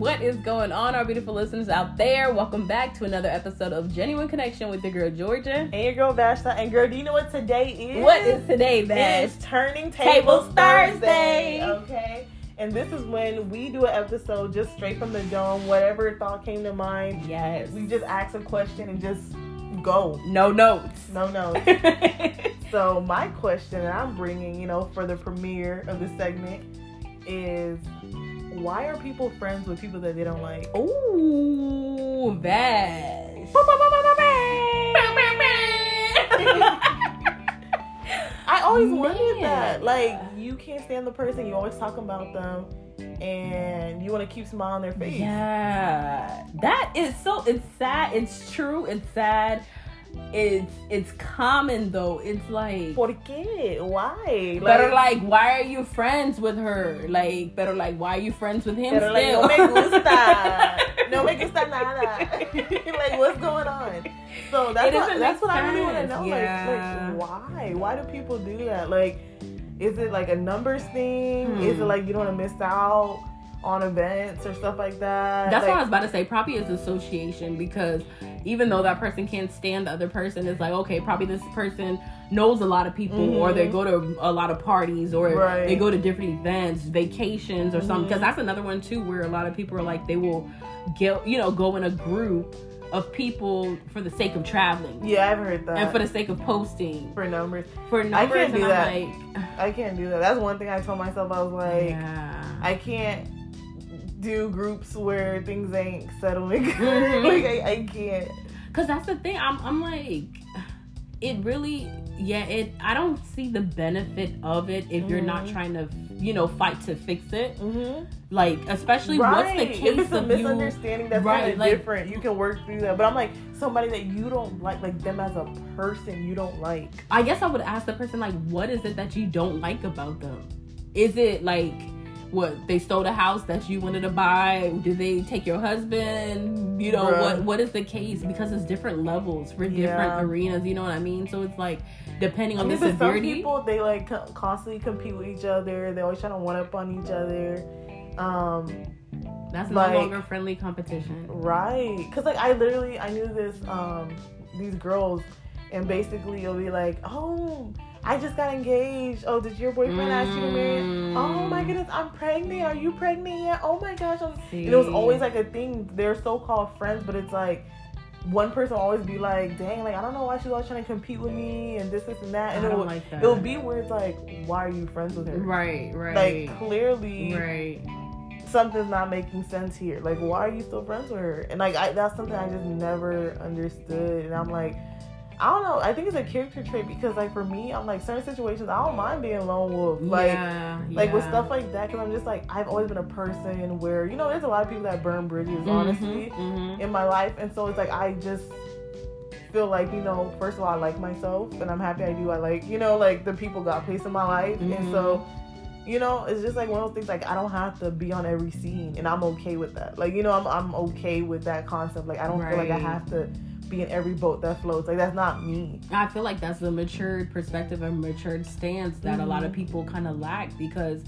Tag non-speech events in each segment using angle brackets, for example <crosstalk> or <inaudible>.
What is going on, our beautiful listeners out there? Welcome back to another episode of Genuine Connection with your girl Georgia. And your girl Vashta. And girl, do you know what today is? What is today, Vash? It is Turning Tables Tables Thursday. Thursday. Okay. And this is when we do an episode just straight from the dome, whatever thought came to mind. Yes. We just ask a question and just go. No notes. No, notes. <laughs> so my question that I'm bringing, you know, for the premiere of this segment is why are people friends with people that they don't like? Ooh, Vash. I always wondered Man. that. Like, you can't stand the person, you always talk about them, and you want to keep smiling on their face. Yeah, that is so. It's sad. It's true. It's sad. It's it's common though. It's like. ¿Por qué? Why? Better like, why are you friends with her? Like, better like, why are you friends with him Pero like, no me gusta. <laughs> no me gusta nada. <laughs> like, what's going on? So that's what, that's what I really want to know. Yeah. Like, like, why? Why do people do that? Like, is it like a numbers thing? Hmm. Is it like you don't want to miss out on events or stuff like that? That's like, what I was about to say. Probably is association because even though that person can't stand the other person, it's like okay, probably this person knows a lot of people, or they Mhm. go to a lot of parties, or Right. they go to different events, vacations, or something. Mhm. Because that's another one too, where a lot of people are like they will get you know go in a group of people for the sake of traveling Yeah, I've heard that. and for the sake of posting for numbers. for numbers. I can't do that. Like, <sighs> I can't do that. That's one thing I told myself. I was like, yeah. I can't do groups where things ain't settling. <laughs> Mhm. like I, I can't. Cause that's the thing. I'm I'm like, it really, yeah. It. I don't see the benefit of it if you're not Mhm. trying to, you know, fight to fix it. Mm-hmm. Like, especially right. what's the case if it's a of you? misunderstanding, that's Right, kind of like- different. You can work through that. But I'm like somebody that you don't like, like them as a person, you don't like. I guess I would ask the person like, what is it that you don't like about them? Is it like? What they stole the house that you wanted to buy? Did they take your husband? You know Bruh. what? What is the case? Because it's different levels for different Yeah. arenas. You know what I mean? So it's like depending I on mean, the but some people they like constantly compete with each other. They always trying to one up on each other. Um, That's like- no longer friendly competition. Right. Cause like I literally I knew this um these girls and basically it'll be like, Oh, I just got engaged. Oh, did your boyfriend ask you to marry? Mm. Oh my goodness, I'm pregnant. Are you pregnant yet? Oh my gosh. And it was always like a thing. They're so called friends, but it's like one person will always be like, dang, like I don't know why she's always trying to compete with me and this, this and that. And it'll, like that. it'll be where it's like, why are you friends with her? right, right, Like clearly right. something's not making sense here. Like, why are you still friends with her? And like, I, that's something I just never understood. And I'm like, I don't know. I think it's a character trait because, like, for me, I'm like certain situations I don't mind being lone wolf. Like, yeah, like with stuff like that, because I'm just like I've always been a person where you know there's a lot of people that burn bridges, Mhm, honestly, mhm. in my life, and so it's like I just feel like you know first of all I like myself and I'm happy I do I like you know like the people God placed in my life, and Mhm. so you know it's just like one of those things like I don't have to be on every scene, and I'm okay with that. Like you know I'm I'm okay with that concept. Like I don't feel like I have to be in every boat that floats. Like that's not me. I feel like that's the matured perspective and matured stance that a lot of Mhm. people kind of lack because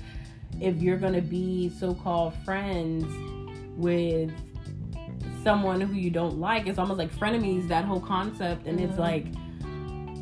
if you're gonna be so-called friends with someone who you don't like, it's almost like frenemies. That whole concept, and it's Mhm. like,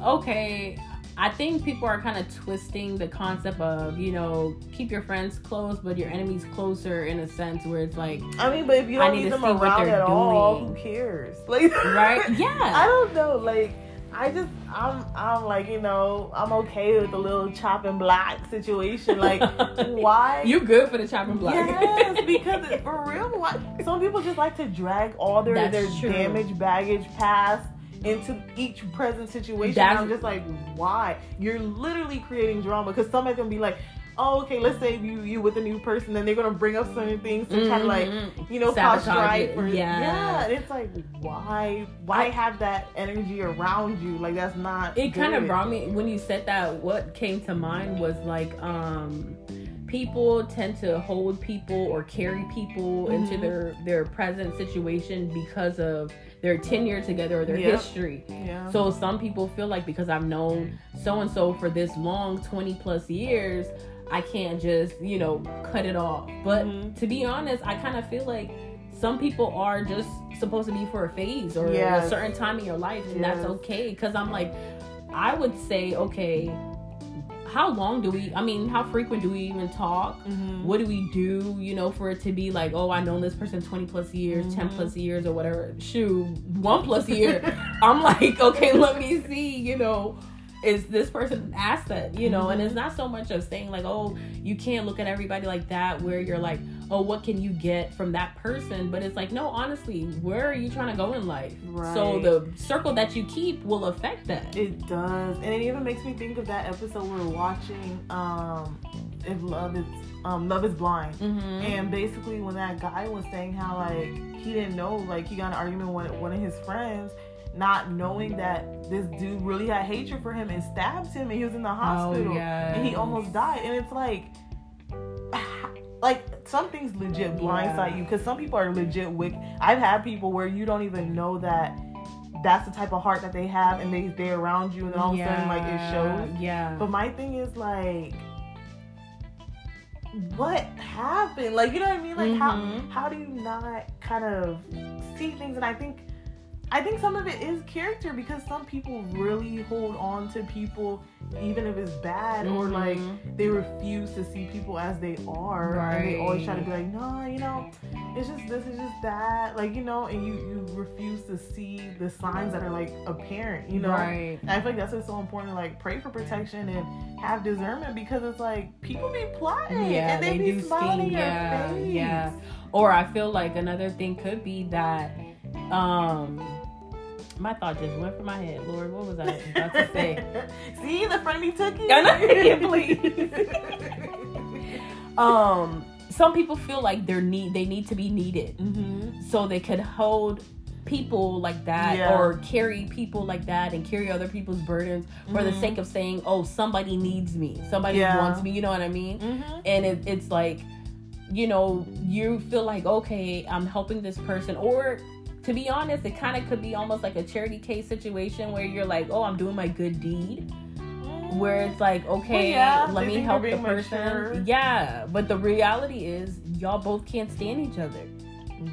okay. I think people are kind of twisting the concept of, you know, keep your friends close, but your enemies closer in a sense where it's like, I mean, but if you I don't need need them around at all, who cares? <laughs> Like right? <laughs> Yeah. I don't know. Like I just I'm I'm like you know I'm okay with the little chop and block situation. Like <laughs> why? You good for the chopping block. Yes, because for real, why? Some people just like to drag all their That's their true. damage baggage past into each present situation. That's- I'm just like, why? You're literally creating drama because somebody's gonna be like, oh, okay, let's say you you with a new person, then they're gonna bring up certain things to try to like Mhm. you know, cause strife or Yeah. yeah. And it's like, why, why I- have that energy around you? Like that's not. it kind of brought me when you said that what came to mind was like um people tend to hold people or carry people into Mhm. their their present situation because of their tenure together or their Yep. history Yeah. so some people feel like because i've known so and so for this long 20 plus years I can't just, you know, cut it off. But Mhm. to be honest, I kind of feel like some people are just supposed to be for a phase or a certain time in your life, and that's okay. Because I'm like, I would say, okay, how long do we? I mean, how frequent do we even talk? Mhm. What do we do, you know, for it to be like, oh, I know this person 20 plus years, 10 Mhm. plus years, or whatever. Shoot, one plus year. <laughs> I'm like, okay, let me see, you know, is this person an asset, you know? And Mhm. it's not so much of saying, like, oh, you can't look at everybody like that, where you're like, oh, what can you get from that person? But it's like, no, honestly, where are you trying to go in life? Right. So the circle that you keep will affect that. It does, and it even makes me think of that episode we were watching. Um, if love is um, love is blind, mm-hmm. and basically when that guy was saying how like he didn't know, like he got an argument with one of his friends, not knowing that this dude really had hatred for him and stabbed him, and he was in the hospital, and he almost died. And it's like, <sighs> like some things legit blindside Yeah. you because some people are legit wicked. I've had people where you don't even know that that's the type of heart that they have, and they they're around you, and then all of a sudden like it shows. Yeah. But my thing is like, what happened? Like you know what I mean? Like Mhm. how how do you not kind of see things? And I think I think some of it is character because some people really hold on to people even if it's bad or like they refuse to see people as they are and they always try to be like no you know it's just this is just that like you know and you you refuse to see the signs that are like apparent you know Right. and I feel like that's what's so important to like pray for protection and have discernment because it's like people be plotting Yeah, and they, they be smiling scheme, yeah, face. yeah. Or I feel like another thing could be that um my thought just went from my head. Lord, what was I about to say? <laughs> See, the frenemy took you. I know, <laughs> can't <laughs> um some people feel like they're need they need to be needed hmm so they could hold people like that Yeah. or carry people like that and carry other people's burdens for the Mhm. sake of saying oh somebody needs me somebody Yeah. wants me you know what i mean hmm and it, it's like you know you feel like okay i'm helping this person or to be honest it kind of could be almost like a charity case situation where you're like oh i'm doing my good deed where it's like okay yeah, let me help the person mature. yeah but the reality is y'all both can't stand each other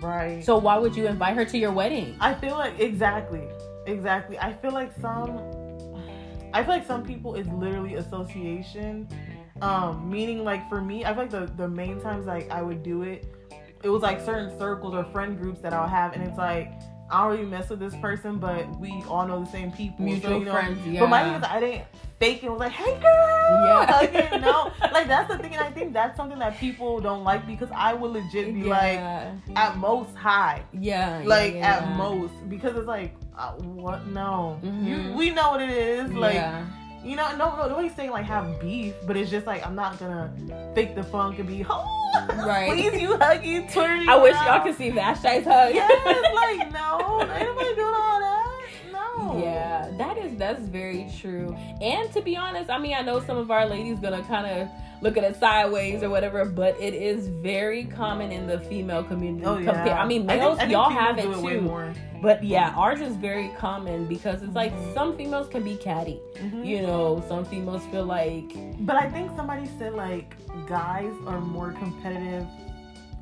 right. so why would you invite her to your wedding I feel like exactly, exactly. I feel like some, I feel like some people is literally association, um, meaning like for me, I feel like the the main times like I would do it, it was like certain circles or friend groups that I'll have, and it's like I don't really mess with this person, but we all know the same people, mutual so, you know, friends yeah But my thing is, I didn't fake it. Was like, hey girl, Yeah. like, <laughs> you know, like that's the thing, and I think that's something that people don't like because I would legit be like at most high, yeah like yeah, at most because it's like uh, what? No, Mhm. you, we know what it is. Like yeah. You know, no, no, nobody's saying like have beef, but it's just like I'm not gonna fake the funk and be oh, <laughs> Right. please you huggy, twirly. I wish y'all could see Vashti's hug. Yes, like <laughs> no, ain't nobody doing all that. No. Yeah, that is that's very true. And to be honest, I mean, I know some of our ladies gonna kind of look at it sideways or whatever, but it is very common in the female community. Oh yeah. Compa- I mean, males, I think y'all have it too. But yeah, ours is very common because it's like Mhm. some females can be catty. Mhm. You know, some females feel like But I think somebody said like guys are more competitive.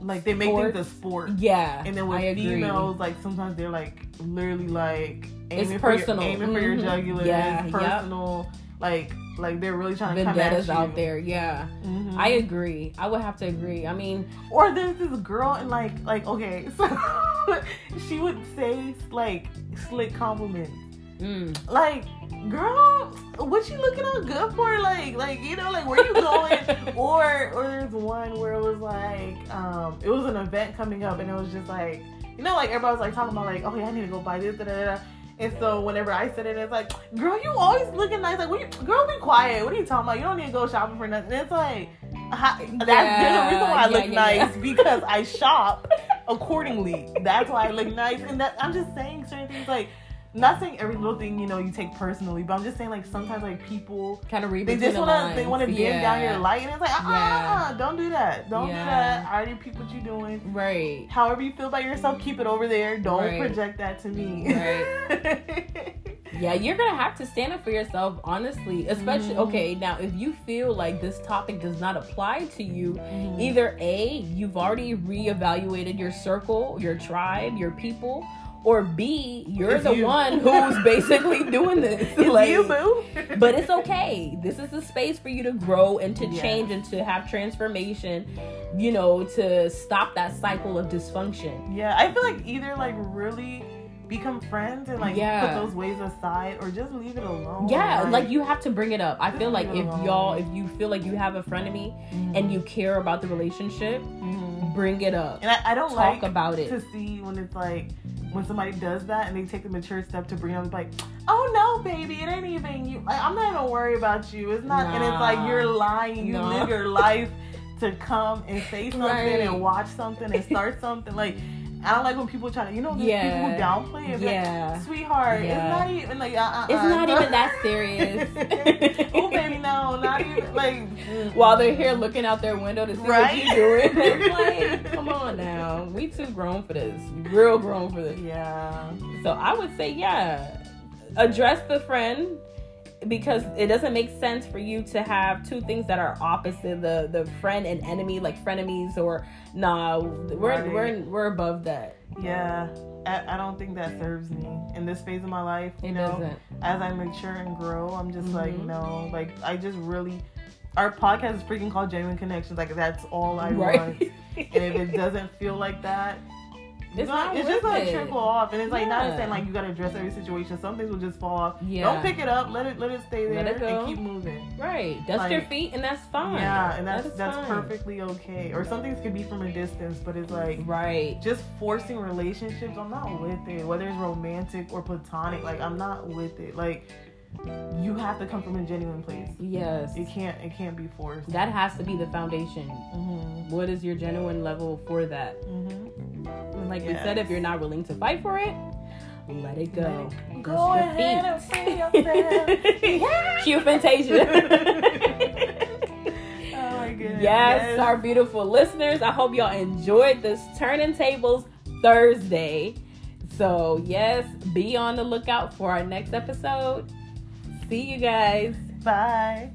Like they make Sports? things a sport. yeah. And then with I agree. females, like sometimes they're like literally like It's aiming for your, personal. aiming for your Mhm. jugular. Yeah, it's yep. personal. Like like they're really trying to come at you. out there. Yeah, Mhm. I agree. I would have to agree. I mean, or there's this girl and like like okay, <laughs> so she would say like slick compliments. mm, Like, girl, what you looking all good for? Like, like you know, like where you going? <laughs> or or there's one where it was like, um, it was an event coming up, and it was just like, you know, like everybody was like talking about like, oh yeah, I need to go buy this, da da da. And so whenever I said it, it's like, girl, you always looking nice. Like, what you, girl, be quiet. What are you talking about? You don't need to go shopping for nothing. it's like, how, that's there's a reason why I Yeah, look yeah, yeah. nice because I shop <laughs> accordingly. That's why I look nice. And that I'm just saying certain things like. Not saying every little thing you know you take personally, but I'm just saying like sometimes like people kind of read they just wanna they wanna dim Yeah. down your light and it's like uh uh Yeah. uh don't do that don't Yeah. do that I already peep what you're doing Right. however you feel about yourself keep it over there don't Right. project that to me <laughs> Yeah, you're gonna have to stand up for yourself, honestly. Especially, Mhm. okay, now if you feel like this topic does not apply to you, Mhm. either A, you've already reevaluated your circle, your tribe, your people, or B, you're It's the you. one who's basically doing this. <laughs> It's Like, you, boo. but it's okay. This is a space for you to grow and to Yes. change and to have transformation, you know, to stop that cycle of dysfunction. Yeah, I feel like either like really become friends and like Yeah. put those ways aside, or just leave it alone. Yeah, like you have to bring it up. I feel like if alone. y'all, if you feel like you have a frenemy Mhm. and you care about the relationship, Mhm. Bring it up. and I, I don't Talk like about it. to see when it's like when somebody does that and they take the mature step to bring up like, oh no, baby, it ain't even you. Like, I'm not even worried about you. It's not, and it's like you're lying. You Nah. live your life to come and say <laughs> something Right. and watch something and start <laughs> something. Like, I don't like when people try to, you know, Yeah. people who downplay it. Yeah. Like, sweetheart, Yeah. it's not even like, uh, uh, It's uh, not no. even that serious. <laughs> oh baby, no, not even like. While they're here looking out their window to see Right? what you're doing. <laughs> Like, <laughs> come on now. We too grown for this. Real grown for this. Yeah. So I would say, yeah, address the friend because it doesn't make sense for you to have two things that are opposite the the friend and enemy like frenemies or nah we're Right. we're we're above that Yeah. I, I don't think that serves me in this phase of my life. You it know, doesn't as I mature and grow, I'm just like, Mhm. no, like I just really. Our podcast is freaking called Genuine Connections. Like that's all I want. And if it doesn't feel like that, It's gonna- not it's just gonna it. trickle off. And it's like not Yeah. saying like you gotta address every situation. Some things will just fall off. yeah Don't pick it up. Let it let it stay there Let it go. and keep moving. right dust like- your feet and that's fine Yeah, and that's That that's fine. perfectly okay. Or some things can be from a distance, but it's like right just forcing relationships i'm not with it whether it's romantic or platonic like i'm not with it like you have to come from a genuine place yes it can't it can't be forced that has to be the foundation mm-hmm. what is your genuine level for that Mm-hmm. Like we said if you're not willing to fight for it let it go Dust go your ahead and free yourself <laughs> Cue Fantasia. <laughs> <laughs> oh my goodness yes, our beautiful listeners. I hope y'all enjoyed this Turning Tables Thursday. So, yes, be on the lookout for our next episode. See you guys. bye